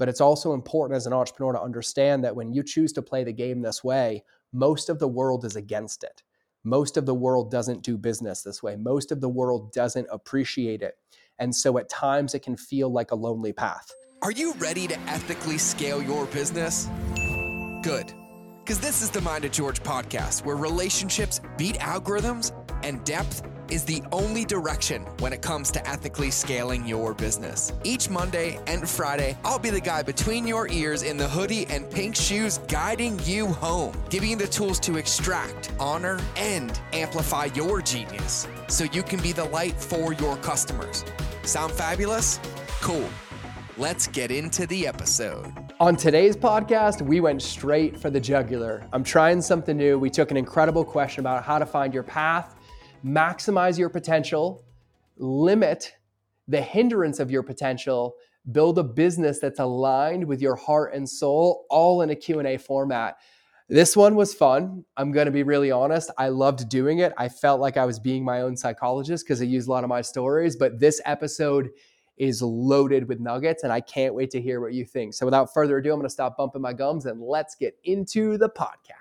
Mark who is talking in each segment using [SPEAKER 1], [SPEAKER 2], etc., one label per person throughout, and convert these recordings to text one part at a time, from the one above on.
[SPEAKER 1] But it's also important as an entrepreneur to understand that when you choose to play the game this way, most of the world is against it. Most of the world doesn't do business this way. Most of the world doesn't appreciate it. And so at times it can feel like a lonely path.
[SPEAKER 2] Are you ready to ethically scale your business? Good. Because this is the Mind of George podcast, where relationships beat algorithms and depth is the only direction when it comes to ethically scaling your business. Each Monday and Friday, I'll be the guy between your ears in the hoodie and pink shoes guiding you home, giving you the tools to extract, honor, and amplify your genius so you can be the light for your customers. Sound fabulous? Cool. Let's get into the episode.
[SPEAKER 1] On today's podcast, we went straight for the jugular. I'm trying something new. We took an incredible question about how to find your path maximize your potential, limit the hindrance of your potential, build a business that's aligned with your heart and soul, all in a Q&A format. This one was fun. I'm going to be really honest. I loved doing it. I felt like I was being my own psychologist because I used a lot of my stories, but this episode is loaded with nuggets and I can't wait to hear what you think. So without further ado, I'm going to stop bumping my gums and let's get into the podcast.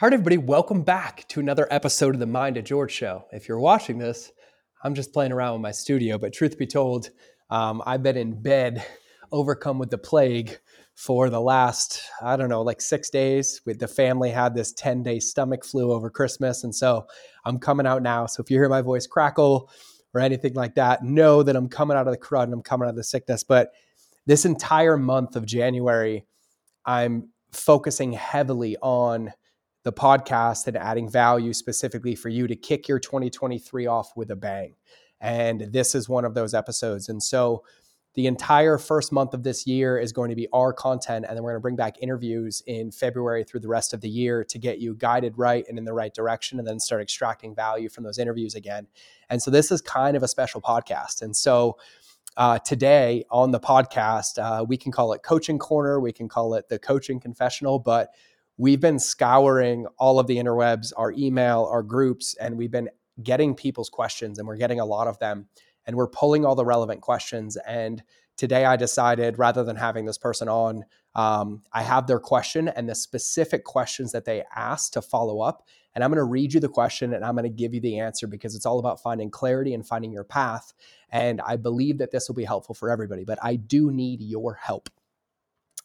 [SPEAKER 1] All right, everybody, welcome back to another episode of the Mind of George show. If you're watching this, I'm just playing around with my studio, but truth be told, um, I've been in bed, overcome with the plague for the last, I don't know, like six days. With the family had this 10 day stomach flu over Christmas. And so I'm coming out now. So if you hear my voice crackle or anything like that, know that I'm coming out of the crud and I'm coming out of the sickness. But this entire month of January, I'm focusing heavily on the podcast and adding value specifically for you to kick your 2023 off with a bang. And this is one of those episodes. And so the entire first month of this year is going to be our content. And then we're going to bring back interviews in February through the rest of the year to get you guided right and in the right direction and then start extracting value from those interviews again. And so this is kind of a special podcast. And so uh, today on the podcast, uh, we can call it Coaching Corner, we can call it the Coaching Confessional, but we've been scouring all of the interwebs, our email, our groups, and we've been getting people's questions, and we're getting a lot of them. And we're pulling all the relevant questions. And today I decided rather than having this person on, um, I have their question and the specific questions that they asked to follow up. And I'm going to read you the question and I'm going to give you the answer because it's all about finding clarity and finding your path. And I believe that this will be helpful for everybody, but I do need your help.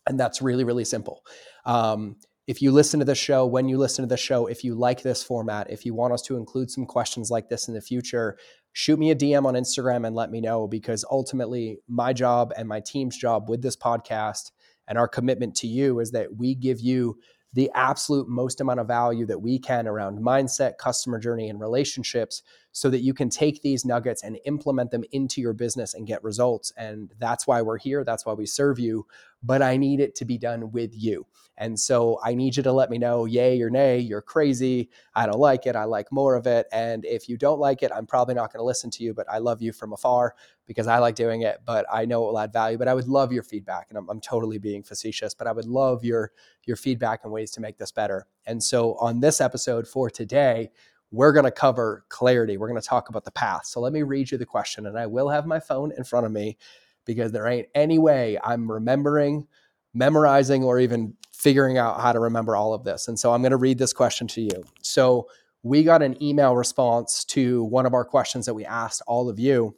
[SPEAKER 1] And that's really, really simple. Um, if you listen to the show, when you listen to the show, if you like this format, if you want us to include some questions like this in the future, shoot me a DM on Instagram and let me know because ultimately my job and my team's job with this podcast and our commitment to you is that we give you the absolute most amount of value that we can around mindset, customer journey, and relationships so that you can take these nuggets and implement them into your business and get results. And that's why we're here. That's why we serve you. But I need it to be done with you. And so I need you to let me know, yay or nay, you're crazy. I don't like it. I like more of it. And if you don't like it, I'm probably not going to listen to you, but I love you from afar because I like doing it, but I know it will add value. But I would love your feedback. And I'm, I'm totally being facetious, but I would love your, your feedback and ways to make this better. And so on this episode for today, we're going to cover clarity. We're going to talk about the path. So let me read you the question, and I will have my phone in front of me because there ain't any way I'm remembering, memorizing, or even figuring out how to remember all of this. And so I'm going to read this question to you. So we got an email response to one of our questions that we asked all of you.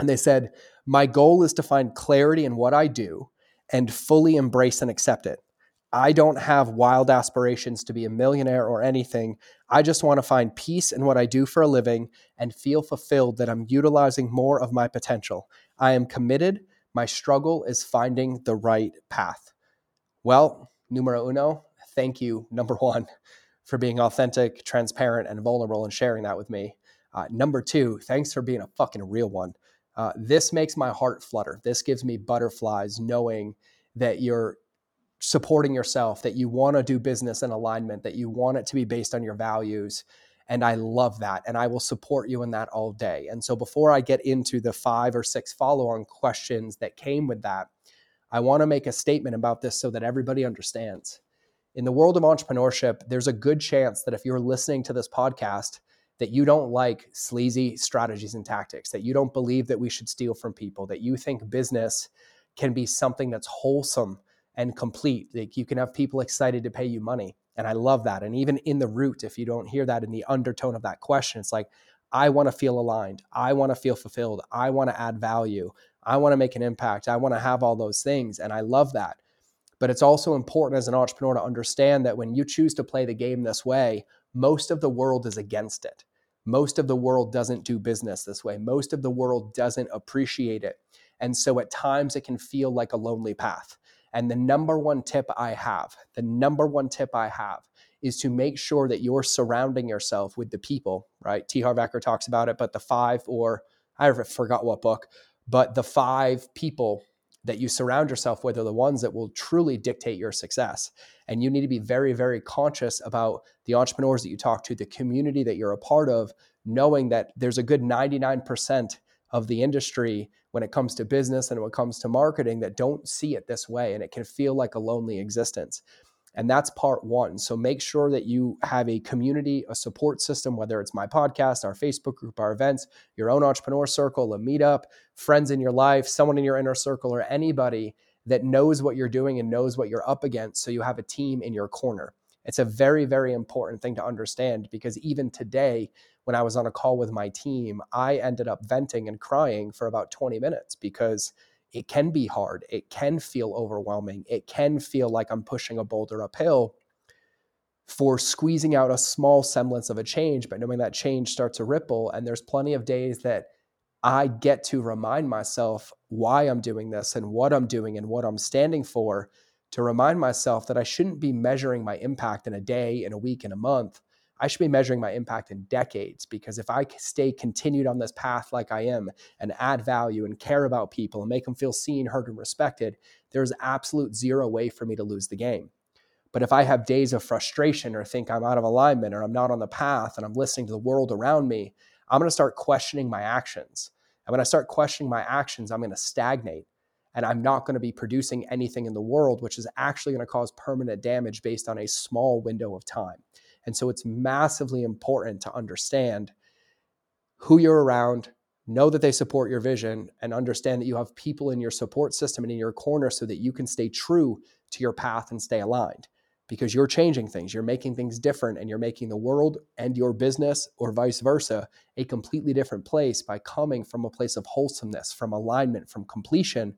[SPEAKER 1] And they said, My goal is to find clarity in what I do and fully embrace and accept it. I don't have wild aspirations to be a millionaire or anything. I just want to find peace in what I do for a living and feel fulfilled that I'm utilizing more of my potential. I am committed. My struggle is finding the right path. Well, numero uno, thank you, number one, for being authentic, transparent, and vulnerable and sharing that with me. Uh, number two, thanks for being a fucking real one. Uh, this makes my heart flutter. This gives me butterflies knowing that you're supporting yourself, that you want to do business in alignment, that you want it to be based on your values. And I love that. And I will support you in that all day. And so before I get into the five or six follow on questions that came with that, I want to make a statement about this so that everybody understands. In the world of entrepreneurship, there's a good chance that if you're listening to this podcast, that you don't like sleazy strategies and tactics, that you don't believe that we should steal from people, that you think business can be something that's wholesome and complete. Like you can have people excited to pay you money. And I love that. And even in the root, if you don't hear that in the undertone of that question, it's like, I want to feel aligned. I want to feel fulfilled. I want to add value. I want to make an impact. I want to have all those things. And I love that. But it's also important as an entrepreneur to understand that when you choose to play the game this way, most of the world is against it. Most of the world doesn't do business this way. Most of the world doesn't appreciate it. And so at times it can feel like a lonely path. And the number one tip I have, the number one tip I have is to make sure that you're surrounding yourself with the people, right? T. Harv Eker talks about it, but the five, or I forgot what book, but the five people that you surround yourself with are the ones that will truly dictate your success. And you need to be very, very conscious about the entrepreneurs that you talk to, the community that you're a part of, knowing that there's a good 99% of the industry when it comes to business and when it comes to marketing that don't see it this way. And it can feel like a lonely existence. And that's part one. So make sure that you have a community, a support system, whether it's my podcast, our Facebook group, our events, your own entrepreneur circle, a meetup, friends in your life, someone in your inner circle, or anybody that knows what you're doing and knows what you're up against. So you have a team in your corner. It's a very, very important thing to understand because even today, when I was on a call with my team, I ended up venting and crying for about 20 minutes because it can be hard. It can feel overwhelming. It can feel like I'm pushing a boulder uphill for squeezing out a small semblance of a change, but knowing that change starts to ripple. And there's plenty of days that I get to remind myself why I'm doing this and what I'm doing and what I'm standing for to remind myself that I shouldn't be measuring my impact in a day, in a week, in a month, I should be measuring my impact in decades because if I stay continued on this path like I am and add value and care about people and make them feel seen, heard, and respected, there's absolute zero way for me to lose the game. But if I have days of frustration or think I'm out of alignment or I'm not on the path and I'm listening to the world around me, I'm going to start questioning my actions. And when I start questioning my actions, I'm going to stagnate and I'm not going to be producing anything in the world, which is actually going to cause permanent damage based on a small window of time. And so it's massively important to understand who you're around, know that they support your vision, and understand that you have people in your support system and in your corner so that you can stay true to your path and stay aligned because you're changing things, you're making things different, and you're making the world and your business, or vice versa, a completely different place by coming from a place of wholesomeness, from alignment, from completion.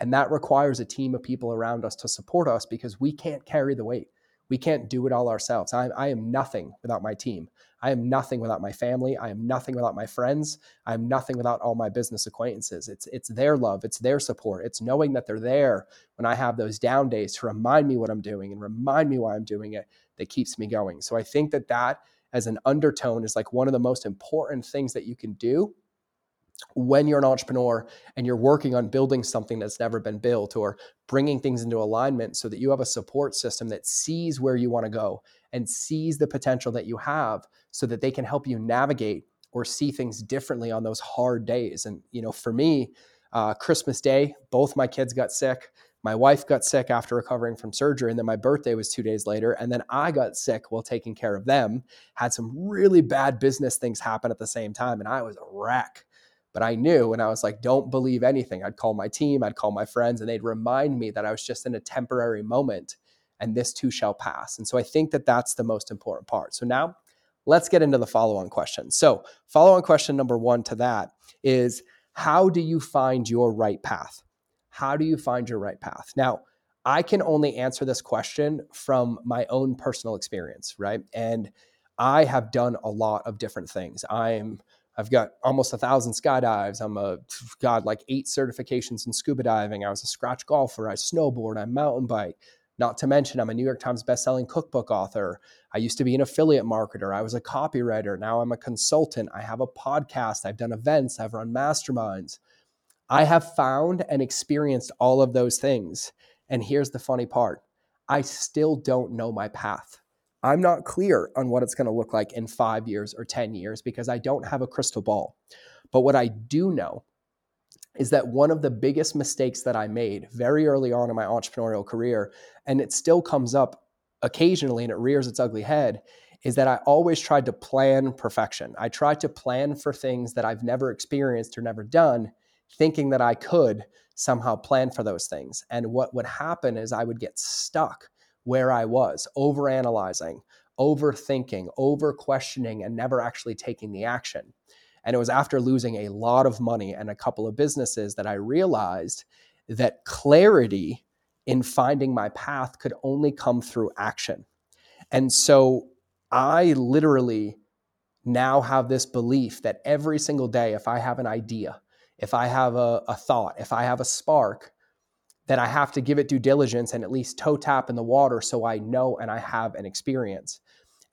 [SPEAKER 1] And that requires a team of people around us to support us because we can't carry the weight. We can't do it all ourselves. I, I am nothing without my team. I am nothing without my family. I am nothing without my friends. I am nothing without all my business acquaintances. It's it's their love, it's their support. It's knowing that they're there when I have those down days to remind me what I'm doing and remind me why I'm doing it that keeps me going. So I think that that as an undertone is like one of the most important things that you can do when you're an entrepreneur and you're working on building something that's never been built or bringing things into alignment so that you have a support system that sees where you want to go and sees the potential that you have so that they can help you navigate or see things differently on those hard days. And you know for me uh, christmas day both my kids got sick my wife got sick after recovering from surgery and then my birthday was two days later and then i got sick while taking care of them had some really bad business things happen at the same time and i was a wreck but I knew, and I was like, don't believe anything. I'd call my team, I'd call my friends, and they'd remind me that I was just in a temporary moment and this too shall pass. And so I think that that's the most important part. So now let's get into the follow on question. So, follow on question number one to that is how do you find your right path? How do you find your right path? Now, I can only answer this question from my own personal experience, right? And I have done a lot of different things. I'm I've got almost a thousand skydives. I'm a god like eight certifications in scuba diving. I was a scratch golfer. I snowboard. I mountain bike. Not to mention, I'm a New York Times bestselling cookbook author. I used to be an affiliate marketer. I was a copywriter. Now I'm a consultant. I have a podcast. I've done events. I've run masterminds. I have found and experienced all of those things. And here's the funny part I still don't know my path. I'm not clear on what it's going to look like in five years or 10 years because I don't have a crystal ball. But what I do know is that one of the biggest mistakes that I made very early on in my entrepreneurial career, and it still comes up occasionally and it rears its ugly head, is that I always tried to plan perfection. I tried to plan for things that I've never experienced or never done thinking that I could somehow plan for those things. And what would happen is I would get stuck where I was, overanalyzing, overthinking, over questioning, and never actually taking the action. And it was after losing a lot of money and a couple of businesses that I realized that clarity in finding my path could only come through action. And so I literally now have this belief that every single day, if I have an idea, if I have a, a thought, if I have a spark, that I have to give it due diligence and at least toe tap in the water so I know and I have an experience.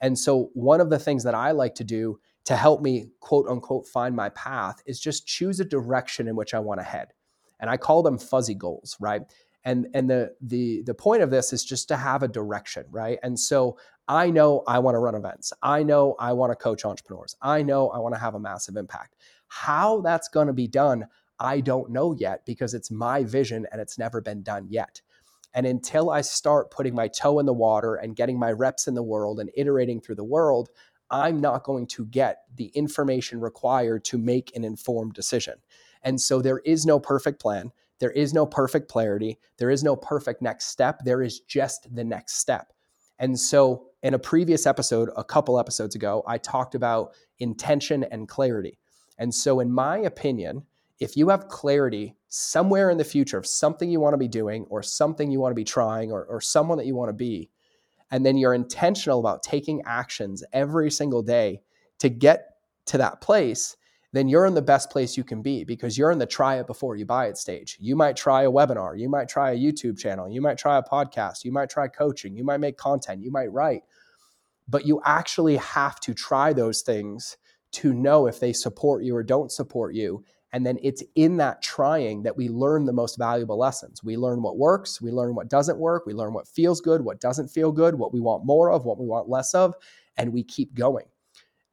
[SPEAKER 1] And so, one of the things that I like to do to help me, quote unquote, find my path is just choose a direction in which I want to head. And I call them fuzzy goals, right? And, and the, the, the point of this is just to have a direction, right? And so I know I want to run events. I know I want to coach entrepreneurs. I know I want to have a massive impact. How that's going to be done, I don't know yet because it's my vision and it's never been done yet. And until I start putting my toe in the water and getting my reps in the world and iterating through the world, I'm not going to get the information required to make an informed decision. And so there is no perfect plan. There is no perfect clarity. There is no perfect next step. There is just the next step. And so, in a previous episode, a couple episodes ago, I talked about intention and clarity. And so, in my opinion, if you have clarity somewhere in the future of something you want to be doing or something you want to be trying or, or someone that you want to be, and then you're intentional about taking actions every single day to get to that place, then you're in the best place you can be because you're in the try it before you buy it stage. You might try a webinar, you might try a YouTube channel, you might try a podcast, you might try coaching, you might make content, you might write, but you actually have to try those things to know if they support you or don't support you. And then it's in that trying that we learn the most valuable lessons. We learn what works, we learn what doesn't work, we learn what feels good, what doesn't feel good, what we want more of, what we want less of, and we keep going.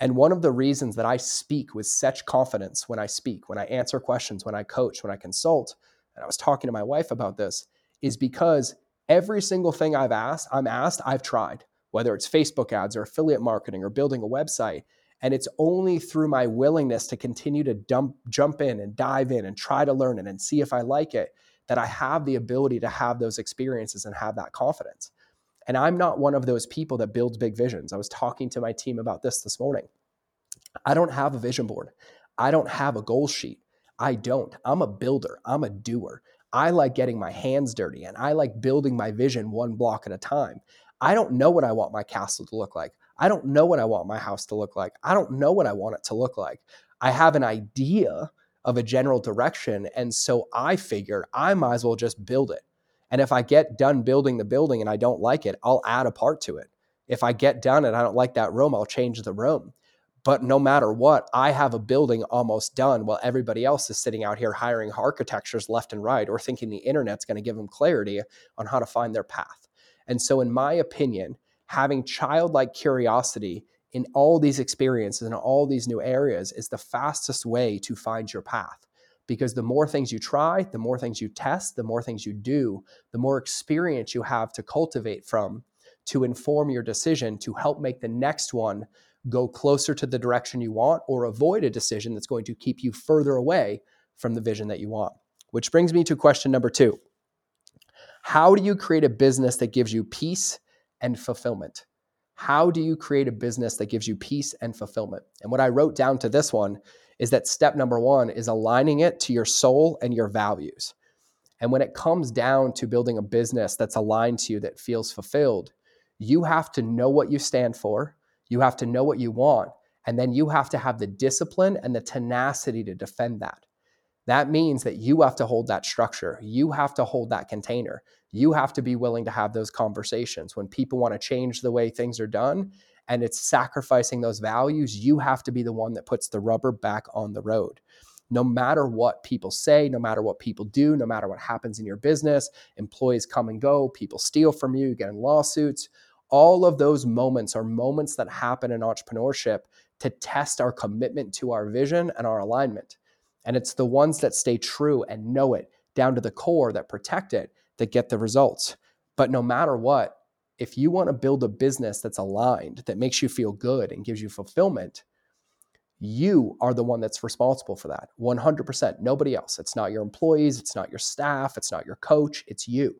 [SPEAKER 1] And one of the reasons that I speak with such confidence when I speak, when I answer questions, when I coach, when I consult, and I was talking to my wife about this, is because every single thing I've asked, I'm asked, I've tried, whether it's Facebook ads or affiliate marketing or building a website. And it's only through my willingness to continue to dump, jump in and dive in and try to learn it and see if I like it that I have the ability to have those experiences and have that confidence. And I'm not one of those people that builds big visions. I was talking to my team about this this morning. I don't have a vision board. I don't have a goal sheet. I don't. I'm a builder. I'm a doer. I like getting my hands dirty and I like building my vision one block at a time. I don't know what I want my castle to look like. I don't know what I want my house to look like. I don't know what I want it to look like. I have an idea of a general direction. And so I figure I might as well just build it. And if I get done building the building and I don't like it, I'll add a part to it. If I get done and I don't like that room, I'll change the room. But no matter what, I have a building almost done while everybody else is sitting out here hiring architectures left and right or thinking the internet's going to give them clarity on how to find their path. And so, in my opinion, having childlike curiosity in all these experiences and all these new areas is the fastest way to find your path because the more things you try, the more things you test, the more things you do, the more experience you have to cultivate from to inform your decision to help make the next one go closer to the direction you want or avoid a decision that's going to keep you further away from the vision that you want. Which brings me to question number two How do you create a business that gives you peace and fulfillment? How do you create a business that gives you peace and fulfillment? And what I wrote down to this one is that step number one is aligning it to your soul and your values. And when it comes down to building a business that's aligned to you, that feels fulfilled, you have to know what you stand for, you have to know what you want, and then you have to have the discipline and the tenacity to defend that. That means that you have to hold that structure. You have to hold that container. You have to be willing to have those conversations. When people want to change the way things are done, and it's sacrificing those values, you have to be the one that puts the rubber back on the road. No matter what people say, no matter what people do, no matter what happens in your business, employees come and go, people steal from you, you get in lawsuits. All of those moments are moments that happen in entrepreneurship to test our commitment to our vision and our alignment. And it's the ones that stay true and know it down to the core that protect it that get the results. But no matter what, if you want to build a business that's aligned, that makes you feel good and gives you fulfillment, you are the one that's responsible for that 100%. Nobody else. It's not your employees, it's not your staff, it's not your coach, it's you.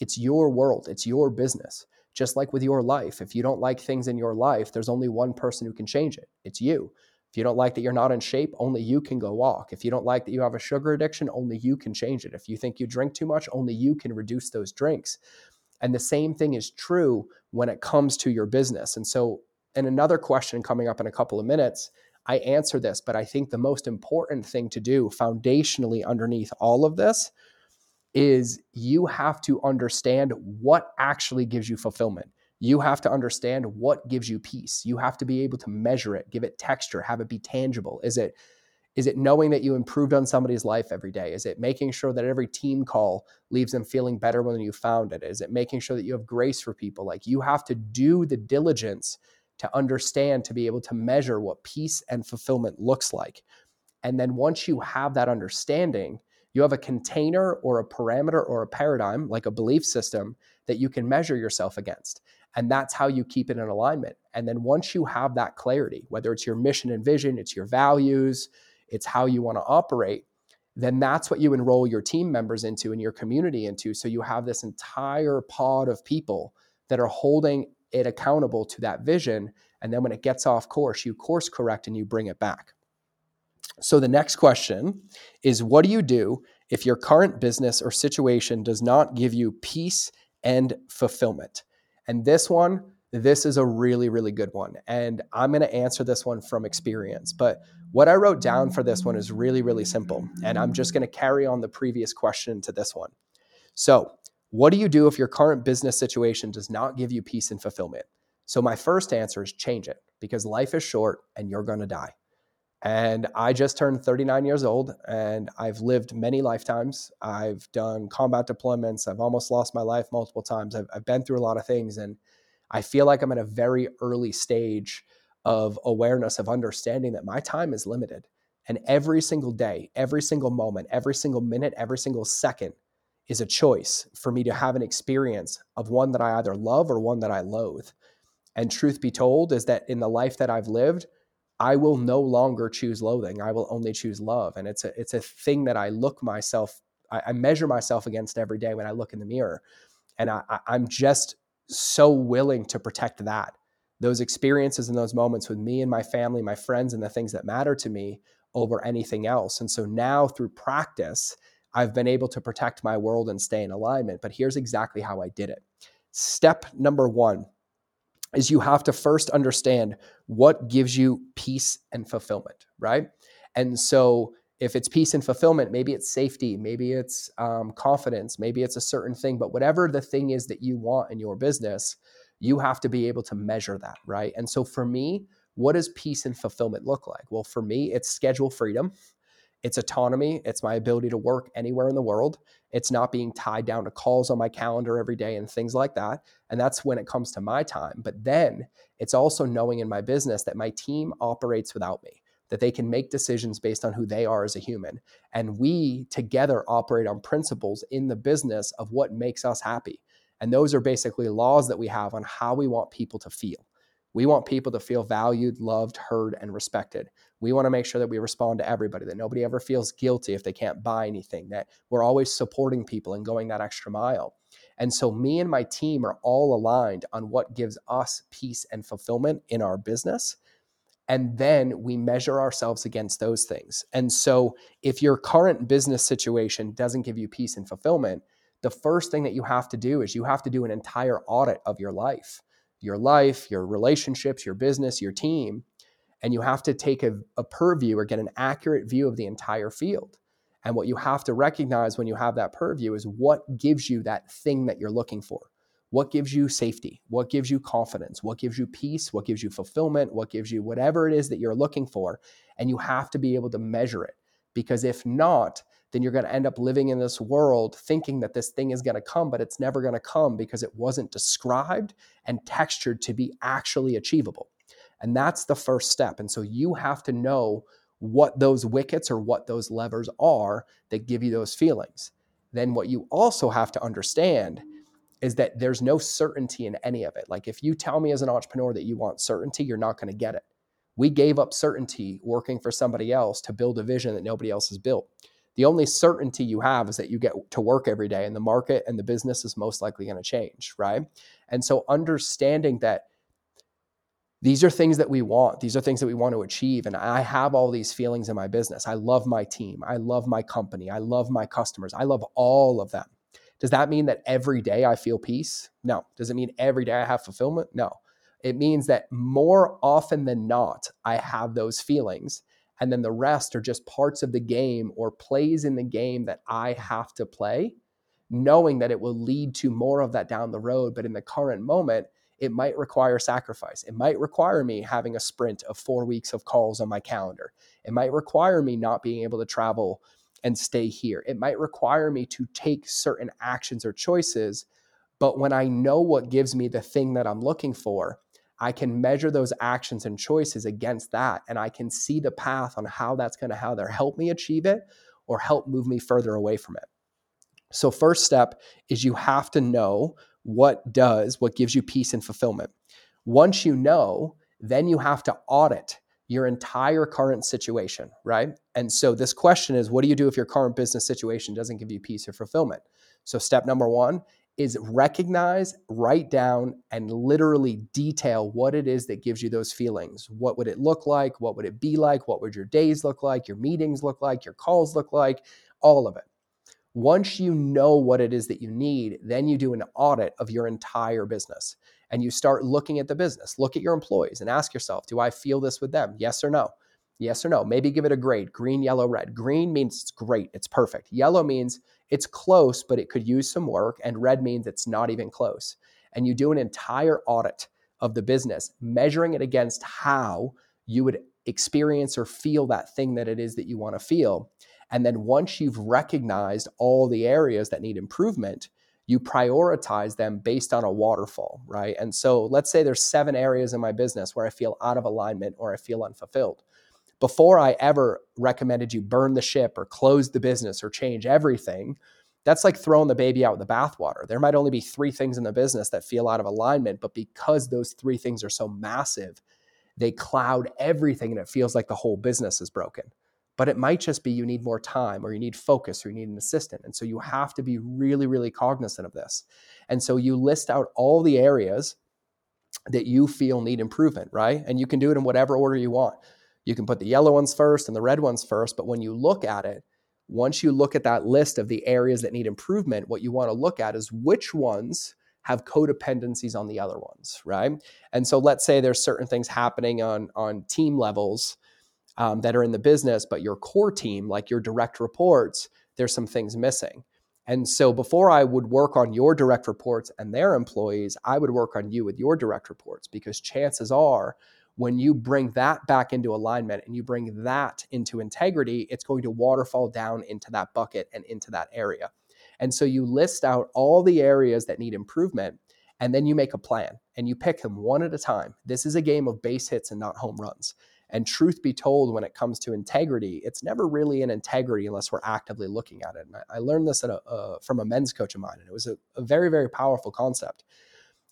[SPEAKER 1] It's your world, it's your business. Just like with your life, if you don't like things in your life, there's only one person who can change it. It's you. If you don't like that you're not in shape, only you can go walk. If you don't like that you have a sugar addiction, only you can change it. If you think you drink too much, only you can reduce those drinks. And the same thing is true when it comes to your business. And so, and another question coming up in a couple of minutes I answer this, but I think the most important thing to do foundationally underneath all of this is you have to understand what actually gives you fulfillment. You have to understand what gives you peace. You have to be able to measure it, give it texture, have it be tangible. Is it is it knowing that you improved on somebody's life every day? Is it making sure that every team call leaves them feeling better when you found it? Is it making sure that you have grace for people? Like you have to do the diligence to understand, to be able to measure what peace and fulfillment looks like. And then once you have that understanding, you have a container or a parameter or a paradigm, like a belief system, that you can measure yourself against. And that's how you keep it in alignment. And then once you have that clarity, whether it's your mission and vision, it's your values, it's how you want to operate, then that's what you enroll your team members into and your community into. So you have this entire pod of people that are holding it accountable to that vision. And then when it gets off course, you course correct and you bring it back. So the next question is what do you do if your current business or situation does not give you peace and fulfillment? And this one, this is a really, really good one. And I'm going to answer this one from experience. But what I wrote down for this one is really, really simple. And I'm just going to carry on the previous question to this one. So what do you do if your current business situation does not give you peace and fulfillment? So, my first answer is change it because life is short and you're going to die. And I just turned 39 years old and I've lived many lifetimes. I've done combat deployments. I've almost lost my life multiple times. I've, I've been through a lot of things. And I feel like I'm at a very early stage of awareness, of understanding that my time is limited. And every single day, every single moment, every single minute, every single second is a choice for me to have an experience of one that I either love or one that I loathe. And truth be told, is that in the life that I've lived, I will no longer choose loathing. I will only choose love. And it's a it's a thing that I look myself, I, I measure myself against every day when I look in the mirror. And I, I'm just so willing to protect that. Those experiences and those moments with me and my family, my friends, and the things that matter to me over anything else. And so now through practice, I've been able to protect my world and stay in alignment. But here's exactly how I did it. Step number one is you have to first understand what gives you peace and fulfillment, right? And so if it's peace and fulfillment, maybe it's safety, maybe it's um, confidence, maybe it's a certain thing, but whatever the thing is that you want in your business, you have to be able to measure that, right? And so for me, what does peace and fulfillment look like? Well, for me, it's schedule freedom. It's autonomy. It's my ability to work anywhere in the world. It's not being tied down to calls on my calendar every day and things like that. And that's when it comes to my time. But then it's also knowing in my business that my team operates without me, that they can make decisions based on who they are as a human. And we together operate on principles in the business of what makes us happy. And those are basically laws that we have on how we want people to feel. We want people to feel valued, loved, heard, and respected. We want to make sure that we respond to everybody, that nobody ever feels guilty if they can't buy anything, that we're always supporting people and going that extra mile. And so, me and my team are all aligned on what gives us peace and fulfillment in our business. And then we measure ourselves against those things. And so, if your current business situation doesn't give you peace and fulfillment, the first thing that you have to do is you have to do an entire audit of your life your life, your relationships, your business, your team. And you have to take a, a purview or get an accurate view of the entire field. And what you have to recognize when you have that purview is what gives you that thing that you're looking for. What gives you safety? What gives you confidence? What gives you peace? What gives you fulfillment? What gives you whatever it is that you're looking for? And you have to be able to measure it. Because if not, then you're going to end up living in this world thinking that this thing is going to come, but it's never going to come because it wasn't described and textured to be actually achievable. And that's the first step. And so you have to know what those wickets or what those levers are that give you those feelings. Then what you also have to understand is that there's no certainty in any of it. Like if you tell me as an entrepreneur that you want certainty, you're not going to get it. We gave up certainty working for somebody else to build a vision that nobody else has built. The only certainty you have is that you get to work every day and the market and the business is most likely going to change, right? And so understanding that these are things that we want. These are things that we want to achieve. And I have all these feelings in my business. I love my team. I love my company. I love my customers. I love all of them. Does that mean that every day I feel peace? No. Does it mean every day I have fulfillment? No. It means that more often than not, I have those feelings. And then the rest are just parts of the game or plays in the game that I have to play, knowing that it will lead to more of that down the road. But in the current moment, it might require sacrifice. It might require me having a sprint of four weeks of calls on my calendar. It might require me not being able to travel and stay here. It might require me to take certain actions or choices. But when I know what gives me the thing that I'm looking for, I can measure those actions and choices against that. And I can see the path on how that's going to either help me achieve it or help move me further away from it. So, first step is you have to know what does, what gives you peace and fulfillment. Once you know, then you have to audit your entire current situation, right? And so this question is what do you do if your current business situation doesn't give you peace or fulfillment? So step number 1 is recognize, write down and literally detail what it is that gives you those feelings. What would it look like? What would it be like? What would your days look like? Your meetings look like? Your calls look like? All of it. Once you know what it is that you need, then you do an audit of your entire business and you start looking at the business. Look at your employees and ask yourself, do I feel this with them? Yes or no? Yes or no? Maybe give it a grade green, yellow, red. Green means it's great, it's perfect. Yellow means it's close, but it could use some work. And red means it's not even close. And you do an entire audit of the business, measuring it against how you would experience or feel that thing that it is that you want to feel. And then once you've recognized all the areas that need improvement, you prioritize them based on a waterfall, right? And so let's say there's seven areas in my business where I feel out of alignment or I feel unfulfilled. Before I ever recommended you burn the ship or close the business or change everything, that's like throwing the baby out with the bathwater. There might only be three things in the business that feel out of alignment, but because those three things are so massive, they cloud everything and it feels like the whole business is broken but it might just be you need more time or you need focus or you need an assistant. And so you have to be really, really cognizant of this. And so you list out all the areas that you feel need improvement, right? And you can do it in whatever order you want. You can put the yellow ones first and the red ones first, but when you look at it, once you look at that list of the areas that need improvement, what you want to look at is which ones have codependencies on the other ones, right? And so let's say there's certain things happening on on team levels um, that are in the business, but your core team, like your direct reports, there's some things missing. And so before I would work on your direct reports and their employees, I would work on you with your direct reports because chances are when you bring that back into alignment and you bring that into integrity, it's going to waterfall down into that bucket and into that area. And so you list out all the areas that need improvement and then you make a plan and you pick them one at a time. This is a game of base hits and not home runs. And truth be told, when it comes to integrity, it's never really an integrity unless we're actively looking at it. And I, I learned this a, from a men's coach of mine, and it was a, a very, very powerful concept.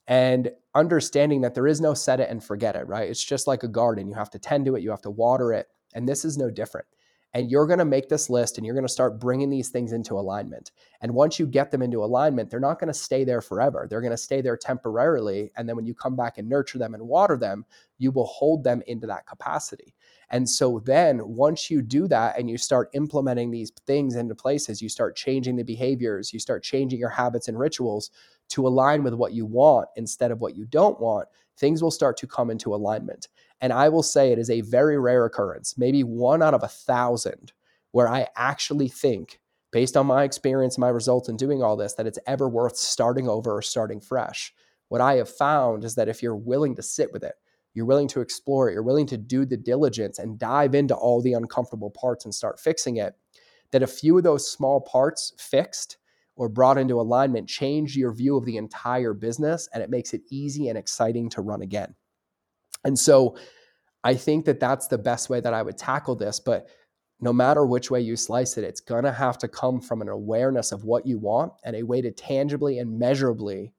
[SPEAKER 1] And understanding that there is no set it and forget it, right? It's just like a garden. You have to tend to it, you have to water it. And this is no different. And you're going to make this list and you're going to start bringing these things into alignment. And once you get them into alignment, they're not going to stay there forever. They're going to stay there temporarily. And then when you come back and nurture them and water them, you will hold them into that capacity. And so then once you do that and you start implementing these things into places, you start changing the behaviors, you start changing your habits and rituals to align with what you want instead of what you don't want, things will start to come into alignment. And I will say it is a very rare occurrence, maybe one out of a thousand, where I actually think, based on my experience, my results in doing all this, that it's ever worth starting over or starting fresh. What I have found is that if you're willing to sit with it, you're willing to explore it, you're willing to do the diligence and dive into all the uncomfortable parts and start fixing it, that a few of those small parts fixed or brought into alignment change your view of the entire business and it makes it easy and exciting to run again. And so I think that that's the best way that I would tackle this. But no matter which way you slice it, it's going to have to come from an awareness of what you want and a way to tangibly and measurably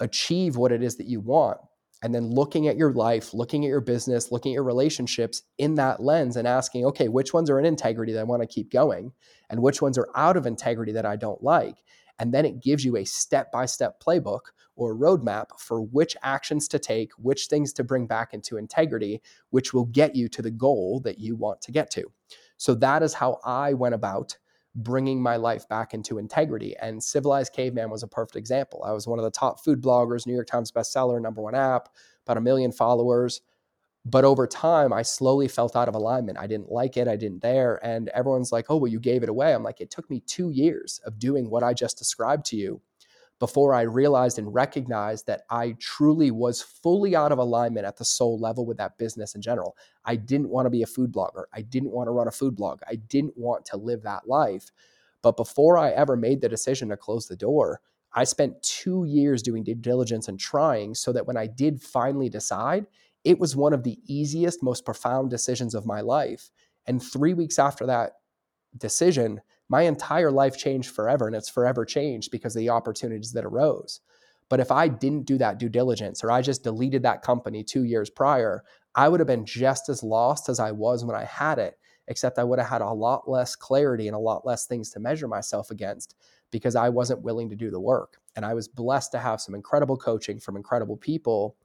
[SPEAKER 1] achieve what it is that you want. and then looking at your life, looking at your business, looking at your relationships in that lens and asking, okay, which ones are in integrity that I want to keep going and which ones are out of integrity that I don't like. And then it gives you a step by step playbook or roadmap for which actions to take, which things to bring back into integrity, which will get you to the goal that you want to get to. So that is how I went about bringing my life back into integrity. And Civilized Caveman was a perfect example. I was one of the top food bloggers, New York Times bestseller, number one app, about a million followers. But over time, I slowly felt out of alignment. I didn't like it. I didn't dare. And everyone's like, oh, well, you gave it away. I'm like, it took me two years of doing what I just described to you before I realized and recognized that I truly was fully out of alignment at the soul level with that business in general. I didn't want to be a food blogger. I didn't want to run a food blog. I didn't want to live that life. But before I ever made the decision to close the door, I spent two years doing due diligence and trying so that when I did finally decide, it was one of the easiest, most profound decisions of my life. And three weeks after that decision, my entire life changed forever and it's forever changed because of the opportunities that arose. But if I didn't do that due diligence or I just deleted that company two years prior, I would have been just as lost as I was when I had it, except I would have had a lot less clarity and a lot less things to measure myself against because I wasn't willing to do the work. And I was blessed to have some incredible coaching from incredible people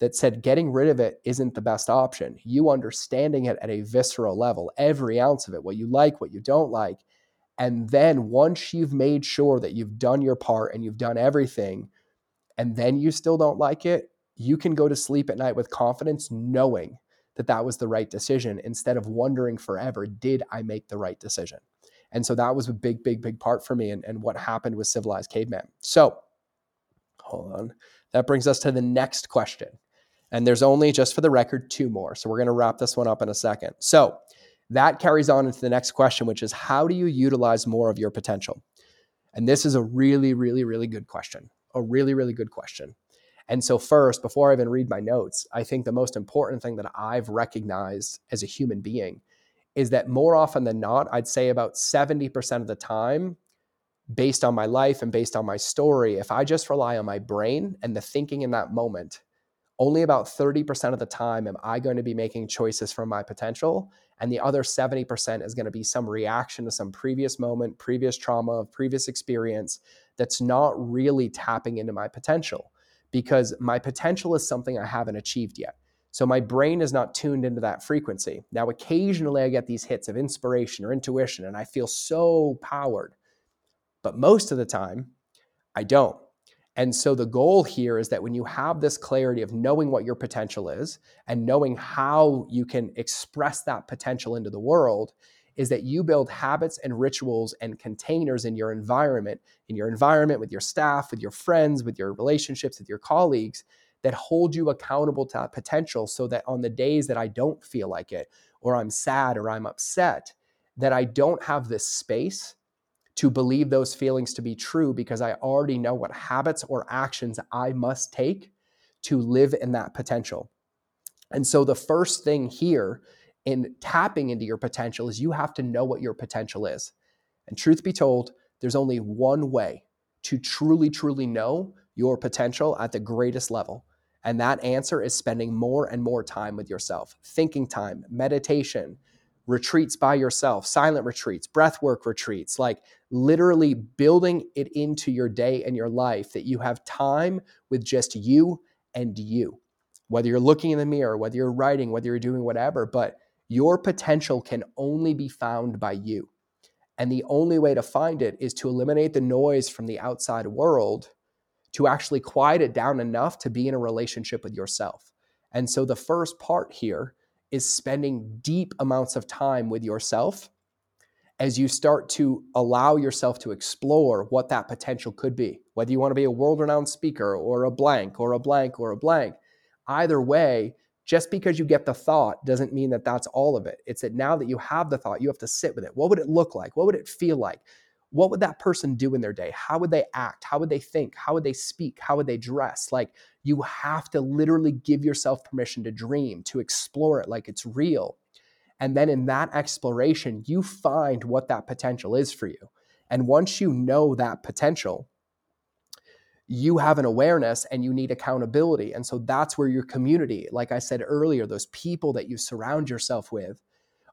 [SPEAKER 1] that said getting rid of it isn't the best option. You understanding it at a visceral level, every ounce of it, what you like, what you don't like, and then once you've made sure that you've done your part and you've done everything, and then you still don't like it, you can go to sleep at night with confidence knowing that that was the right decision instead of wondering forever, did I make the right decision? And so that was a big, big, big part for me and, and what happened with Civilized Caveman. So hold on. That brings us to the next question. And there's only, just for the record, two more. So we're going to wrap this one up in a second. So that carries on into the next question, which is how do you utilize more of your potential? And this is a really, really, really good question. A really, really good question. And so, first, before I even read my notes, I think the most important thing that I've recognized as a human being is that more often than not, I'd say about 70% of the time, based on my life and based on my story, if I just rely on my brain and the thinking in that moment, only about 30% of the time am I going to be making choices from my potential. And the other 70% is going to be some reaction to some previous moment, previous trauma, previous experience that's not really tapping into my potential because my potential is something I haven't achieved yet. So my brain is not tuned into that frequency. Now, occasionally I get these hits of inspiration or intuition and I feel so powered. But most of the time, I don't. And so the goal here is that when you have this clarity of knowing what your potential is and knowing how you can express that potential into the world, is that you build habits and rituals and containers in your environment, in your environment with your staff, with your friends, with your relationships, with your colleagues that hold you accountable to that potential so that on the days that I don't feel like it, or I'm sad or I'm upset, that I don't have this space to believe those feelings to be true because I already know what habits or actions I must take to live in that potential. And so the first thing here in tapping into your potential is you have to know what your potential is. And truth be told, there's only one way to truly, truly know your potential at the greatest level. And that answer is spending more and more time with yourself, thinking time, meditation, retreats by yourself, silent retreats, breathwork retreats, like literally building it into your day and your life that you have time with just you and you. Whether you're looking in the mirror, whether you're writing, whether you're doing whatever, but your potential can only be found by you. And the only way to find it is to eliminate the noise from the outside world to actually quiet it down enough to be in a relationship with yourself. And so the first part here is spending deep amounts of time with yourself as you start to allow yourself to explore what that potential could be. Whether you want to be a world renowned speaker or a blank or a blank or a blank, either way, just because you get the thought doesn't mean that that's all of it. It's that now that you have the thought, you have to sit with it. What would it look like? What would it feel like? What would that person do in their day? How would they act? How would they think? How would they speak? How would they dress? Like, you have to literally give yourself permission to dream, to explore it like it's real. And then in that exploration, you find what that potential is for you. And once you know that potential, you have an awareness and you need accountability. And so that's where your community, like I said earlier, those people that you surround yourself with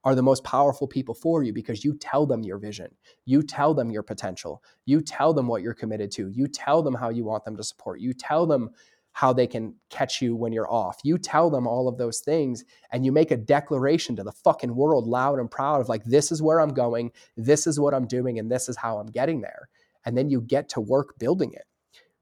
[SPEAKER 1] are the most powerful people for you because you tell them your vision. You tell them your potential. You tell them what you're committed to. You tell them how you want them to support. You tell them how they can catch you when you're off. You tell them all of those things and you make a declaration to the fucking world loud and proud of like, this is where I'm going, this is what I'm doing, and this is how I'm getting there. And then you get to work building it.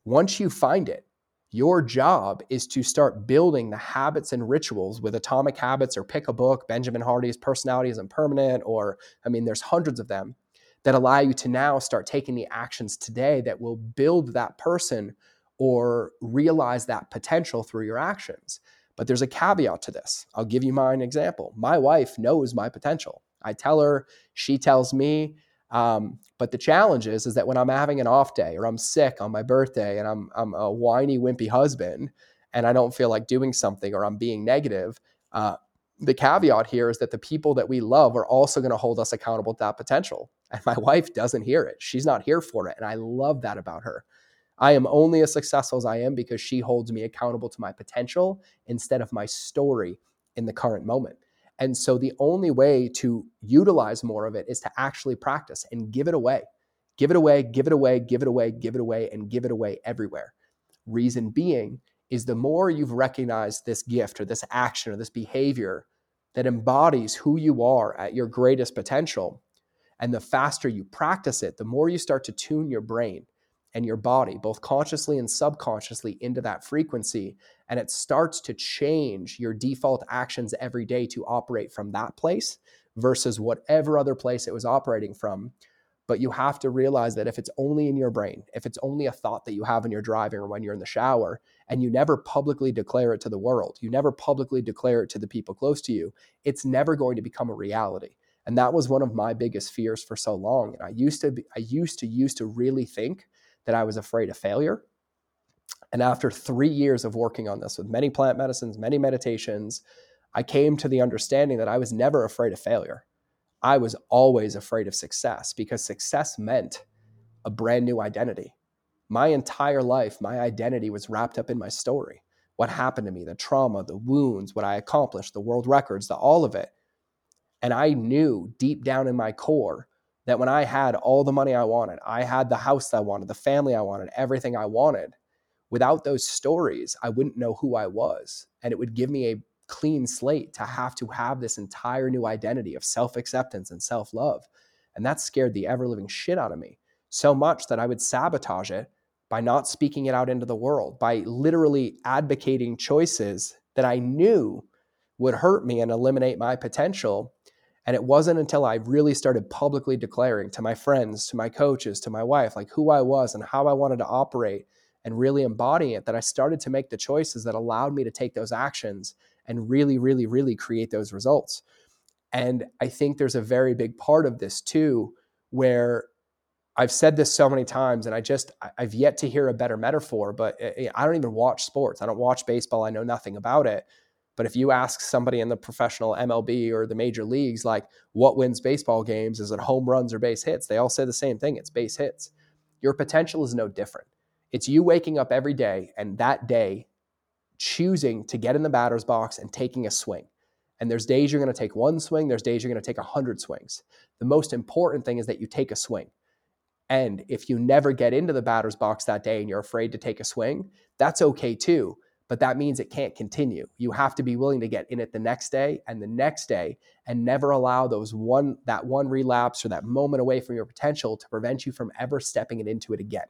[SPEAKER 1] Once you find it, your job is to start building the habits and rituals with atomic habits or pick a book benjamin hardy's personality isn't permanent or i mean there's hundreds of them that allow you to now start taking the actions today that will build that person or realize that potential through your actions. But there's a caveat to this. I'll give you my example. My wife knows my potential. I tell her she tells me um, but the challenge is, is that when I'm having an off day or I'm sick on my birthday and I'm, I'm a whiny, wimpy husband and I don't feel like doing something or I'm being negative, uh, the caveat here is that the people that we love are also going to hold us accountable to that potential. And my wife doesn't hear it. She's not here for it. And I love that about her. I am only as successful as I am because she holds me accountable to my potential instead of my story in the current moment. And so the only way to utilize more of it is to actually practice and give it away. Give it away, give it away, give it away, give it away, and give it away everywhere. Reason being is the more you've recognized this gift or this action or this behavior that embodies who you are at your greatest potential, and the faster you practice it, the more you start to tune your brain and your body, both consciously and subconsciously, into that frequency. And it starts to change your default actions every day to operate from that place versus whatever other place it was operating from. But you have to realize that if it's only in your brain, if it's only a thought that you have when you're driving or when you're in the shower, and you never publicly declare it to the world, you never publicly declare it to the people close to you, it's never going to become a reality. And that was one of my biggest fears for so long. And I used to be, I used to used to really think that I was afraid of failure. And after three years of working on this with many plant medicines, many meditations, I came to the understanding that I was never afraid of failure. I was always afraid of success because success meant a brand new identity. My entire life, my identity was wrapped up in my story. What happened to me, the trauma, the wounds, what I accomplished, the world records, the all of it. And I knew deep down in my core that when I had all the money I wanted, I had the house I wanted, the family I wanted, everything I wanted, without those stories, I wouldn't know who I was. And it would give me a clean slate to have to have this entire new identity of self acceptance and self love. And that scared the ever living shit out of me so much that I would sabotage it by not speaking it out into the world, by literally advocating choices that I knew would hurt me and eliminate my potential and it wasn't until I really started publicly declaring to my friends, to my coaches, to my wife, like who I was and how I wanted to operate and really embodying it that I started to make the choices that allowed me to take those actions and really, really, really create those results. And I think there's a very big part of this too, where I've said this so many times, and I just, I've yet to hear a better metaphor, but eh, eh, I don't even watch sports. I don't watch baseball. I know nothing about it. But if you ask somebody in the professional MLB or the major leagues, like what wins baseball games, is it home runs or base hits? They all say the same thing it's base hits. Your potential is no different. It's you waking up every day and that day choosing to get in the batter's box and taking a swing. And there's days you're going to take one swing, there's days you're going to take 100 swings. The most important thing is that you take a swing. And if you never get into the batter's box that day and you're afraid to take a swing, that's okay too but that means it can't continue. You have to be willing to get in it the next day and the next day and never allow those one that one relapse or that moment away from your potential to prevent you from ever stepping it into it again.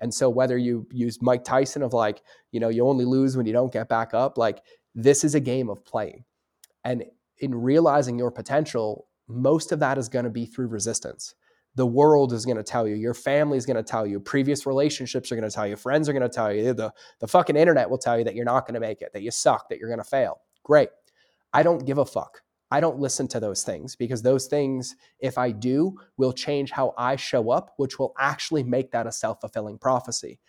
[SPEAKER 1] And so whether you use Mike Tyson of like, you know, you only lose when you don't get back up, like this is a game of playing. And in realizing your potential, most of that is going to be through resistance the world is going to tell you, your family is going to tell you, previous relationships are going to tell you, friends are going to tell you, the, the fucking internet will tell you that you're not going to make it, that you suck, that you're going to fail. Great. I don't give a fuck. I don't listen to those things because those things, if I do, will change how I show up, which will actually make that a self fulfilling prophecy.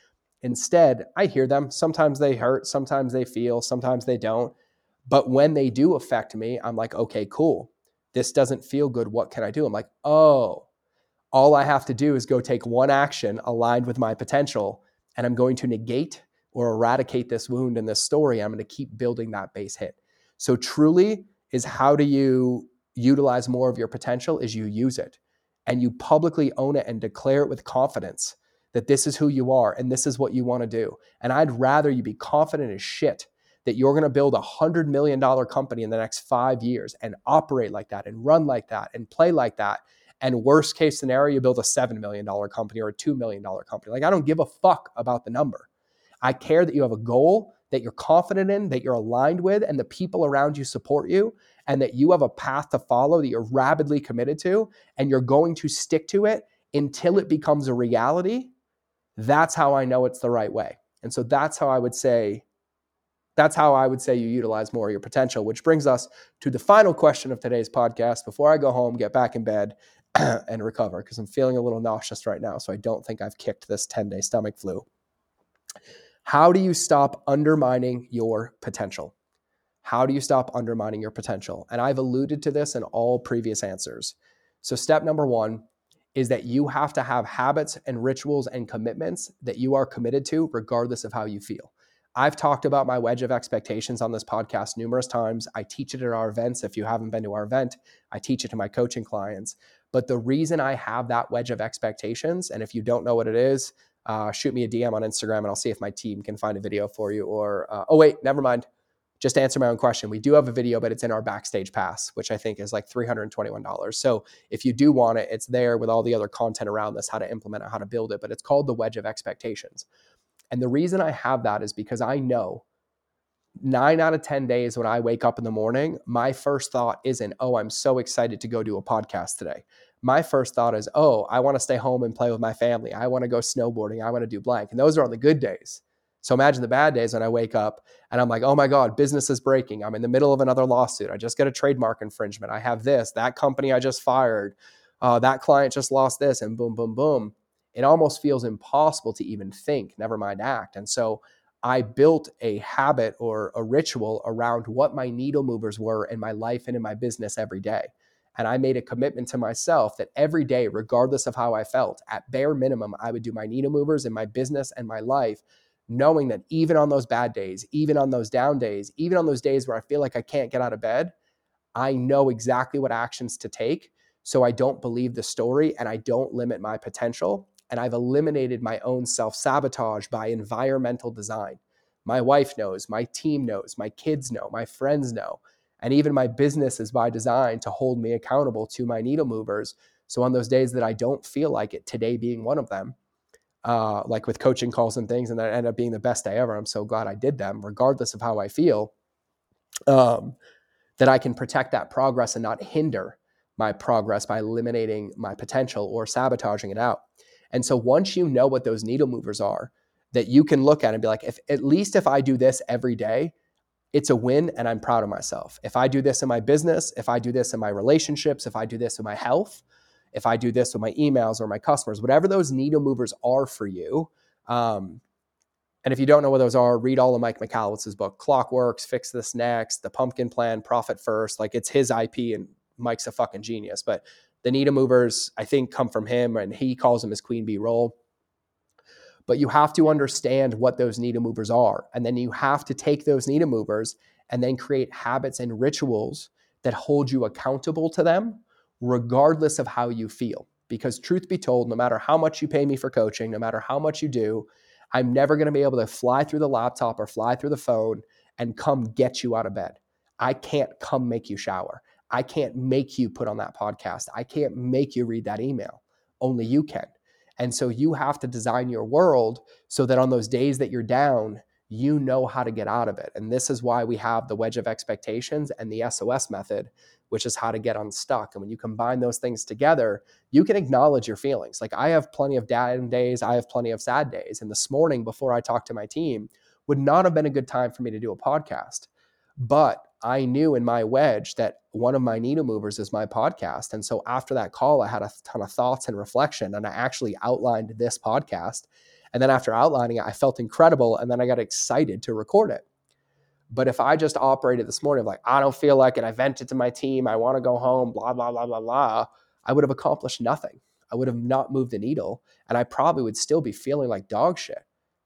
[SPEAKER 1] Instead, I hear them. Sometimes they hurt, sometimes they feel, sometimes they don't. But when they do affect me, I'm like, okay, cool. This doesn't feel good. What can I do? I'm like, oh, all I have to do is go take one action aligned with my potential and I'm going to negate or eradicate this wound in this story. I'm going to keep building that base hit. So, truly, is how do you utilize more of your potential? Is you use it and you publicly own it and declare it with confidence that this is who you are and this is what you want to do. And I'd rather you be confident as shit that you're going to build a hundred million dollar company in the next five years and operate like that and run like that and play like that. And worst case scenario, you build a $7 million company or a $2 million company. Like, I don't give a fuck about the number. I care that you have a goal that you're confident in, that you're aligned with, and the people around you support you, and that you have a path to follow that you're rabidly committed to, and you're going to stick to it until it becomes a reality. That's how I know it's the right way. And so that's how I would say that's how I would say you utilize more of your potential, which brings us to the final question of today's podcast before I go home, get back in bed, and recover because I'm feeling a little nauseous right now. So I don't think I've kicked this 10 day stomach flu. How do you stop undermining your potential? How do you stop undermining your potential? And I've alluded to this in all previous answers. So, step number one is that you have to have habits and rituals and commitments that you are committed to, regardless of how you feel. I've talked about my wedge of expectations on this podcast numerous times. I teach it at our events. If you haven't been to our event, I teach it to my coaching clients. But the reason I have that wedge of expectations, and if you don't know what it is, uh, shoot me a DM on Instagram and I'll see if my team can find a video for you. Or, uh, oh, wait, never mind. Just answer my own question. We do have a video, but it's in our backstage pass, which I think is like $321. So if you do want it, it's there with all the other content around this, how to implement it, how to build it. But it's called the wedge of expectations. And the reason I have that is because I know nine out of 10 days when I wake up in the morning, my first thought isn't, oh, I'm so excited to go do a podcast today. My first thought is, oh, I want to stay home and play with my family. I want to go snowboarding. I want to do blank. And those are on the good days. So imagine the bad days when I wake up and I'm like, oh my God, business is breaking. I'm in the middle of another lawsuit. I just got a trademark infringement. I have this, that company I just fired, uh, that client just lost this, and boom, boom, boom it almost feels impossible to even think, never mind act. And so I built a habit or a ritual around what my needle movers were in my life and in my business every day. And I made a commitment to myself that every day, regardless of how I felt, at bare minimum, I would do my needle movers in my business and my life, knowing that even on those bad days, even on those down days, even on those days where I feel like I can't get out of bed, I know exactly what actions to take. So I don't believe the story and I don't limit my potential and I've eliminated my own self sabotage by environmental design. My wife knows, my team knows, my kids know, my friends know, and even my business is by design to hold me accountable to my needle movers. So on those days that I don't feel like it, today being one of them, uh, like with coaching calls and things, and that end up being the best day ever. I'm so glad I did them, regardless of how I feel. Um, that I can protect that progress and not hinder my progress by eliminating my potential or sabotaging it out. And so once you know what those needle movers are, that you can look at and be like, if at least if I do this every day, it's a win and I'm proud of myself. If I do this in my business, if I do this in my relationships, if I do this in my health, if I do this with my emails or my customers, whatever those needle movers are for you. Um, and if you don't know what those are, read all of Mike Michalowicz's book, Clockworks, Fix This Next, The Pumpkin Plan, Profit First. Like it's his IP and Mike's a fucking genius. But the needle movers, I think, come from him, and he calls them his queen bee role. But you have to understand what those needle movers are. And then you have to take those needle movers and then create habits and rituals that hold you accountable to them, regardless of how you feel. Because, truth be told, no matter how much you pay me for coaching, no matter how much you do, I'm never going to be able to fly through the laptop or fly through the phone and come get you out of bed. I can't come make you shower. I can't make you put on that podcast. I can't make you read that email. Only you can. And so you have to design your world so that on those days that you're down, you know how to get out of it. And this is why we have the wedge of expectations and the SOS method, which is how to get unstuck. And when you combine those things together, you can acknowledge your feelings. Like I have plenty of down days, I have plenty of sad days. And this morning, before I talked to my team, would not have been a good time for me to do a podcast. But I knew in my wedge that one of my needle movers is my podcast. And so after that call, I had a ton of thoughts and reflection, and I actually outlined this podcast. And then after outlining it, I felt incredible. And then I got excited to record it. But if I just operated this morning, like, I don't feel like it, I vented to my team, I want to go home, blah, blah, blah, blah, blah, I would have accomplished nothing. I would have not moved the needle. And I probably would still be feeling like dog shit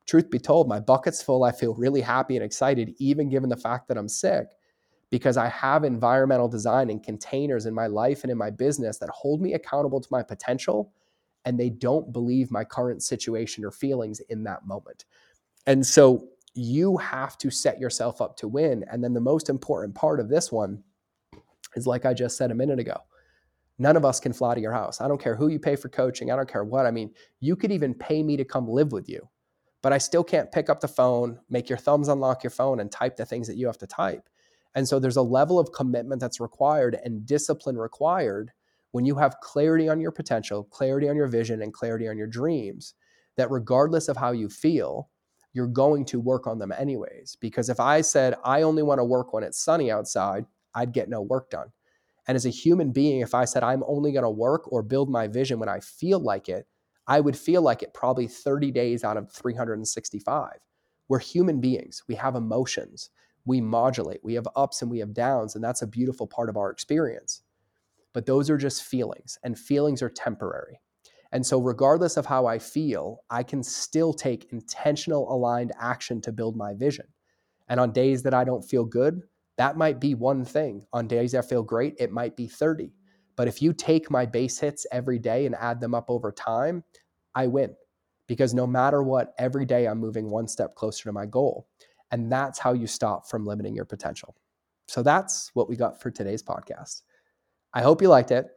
[SPEAKER 1] truth be told, my bucket's full. I feel really happy and excited, even given the fact that I'm sick, because I have environmental design and containers in my life and in my business that hold me accountable to my potential and they don't believe my current situation or feelings in that moment. And so you have to set yourself up to win. And then the most important part of this one is like I just said a minute ago. None of us can fly to your house. I don't care who you pay for coaching. I don't care what. I mean, you could even pay me to come live with you, but I still can't pick up the phone, make your thumbs unlock your phone, and type the things that you have to type. And so there's a level of commitment that's required and discipline required when you have clarity on your potential, clarity on your vision, and clarity on your dreams, that regardless of how you feel, you're going to work on them anyways. Because if I said, I only want to work when it's sunny outside, I'd get no work done. And as a human being, if I said, I'm only going to work or build my vision when I feel like it, I would feel like it probably 30 days out of 365. We're human beings, we have emotions, we modulate, we have ups and we have downs, and that's a beautiful part of our experience but those are just feelings, and feelings are temporary. And so, regardless of how I feel, I can still take intentional, aligned action to build my vision. And on days that I don't feel good, that might be one thing. On days I feel great, it might be 30. But if you take my base hits every day and add them up over time, I win. Because no matter what, every day I'm moving one step closer to my goal. And that's how you stop from limiting your potential. So that's what we got for today's podcast. I hope you liked it.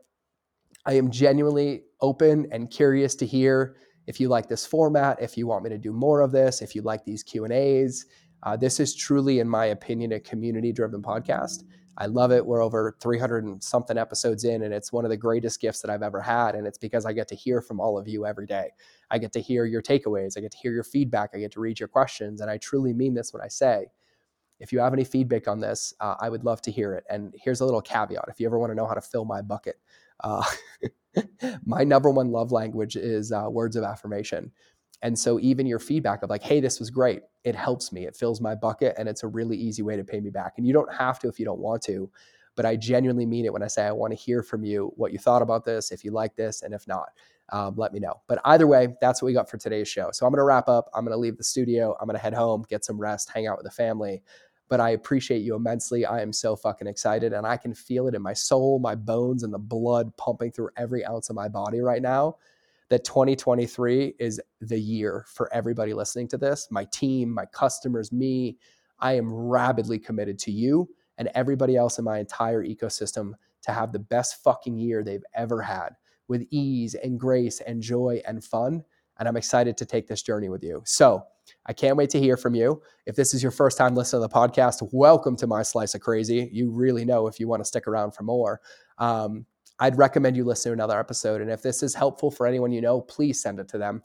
[SPEAKER 1] I am genuinely open and curious to hear if you like this format, if you want me to do more of this, if you like these Q and A's. Uh, this is truly, in my opinion, a community-driven podcast. I love it. We're over 300 and something episodes in, and it's one of the greatest gifts that I've ever had. And it's because I get to hear from all of you every day. I get to hear your takeaways. I get to hear your feedback. I get to read your questions. And I truly mean this when I say if you have any feedback on this, uh, I would love to hear it. And here's a little caveat if you ever want to know how to fill my bucket, uh, my number one love language is uh, words of affirmation. And so, even your feedback of like, hey, this was great, it helps me, it fills my bucket, and it's a really easy way to pay me back. And you don't have to if you don't want to, but I genuinely mean it when I say I want to hear from you what you thought about this, if you like this, and if not. Um, let me know. But either way, that's what we got for today's show. So I'm going to wrap up. I'm going to leave the studio. I'm going to head home, get some rest, hang out with the family but I appreciate you immensely. I am so fucking excited and I can feel it in my soul, my bones, and the blood pumping through every ounce of my body right now that 2023 is the year for everybody listening to this my team, my customers, me. I am rabidly committed to you and everybody else in my entire ecosystem to have the best fucking year they've ever had with ease and grace and joy and fun. And I'm excited to take this journey with you. So, I can't wait to hear from you. If this is your first time listening to the podcast, welcome to my slice of crazy. You really know if you want to stick around for more. Um, I'd recommend you listen to another episode. And if this is helpful for anyone you know, please send it to them.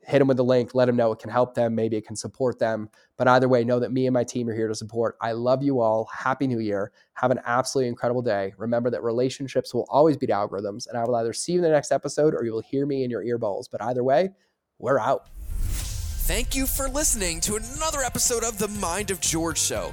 [SPEAKER 1] Hit them with the link, let them know it can help them. Maybe it can support them. But either way, know that me and my team are here to support. I love you all. Happy New Year. Have an absolutely incredible day. Remember that relationships will always beat algorithms. And I will either see you in the next episode or you will hear me in your earballs. But either way, we're out.
[SPEAKER 2] Thank you for listening to another episode of The Mind of George Show.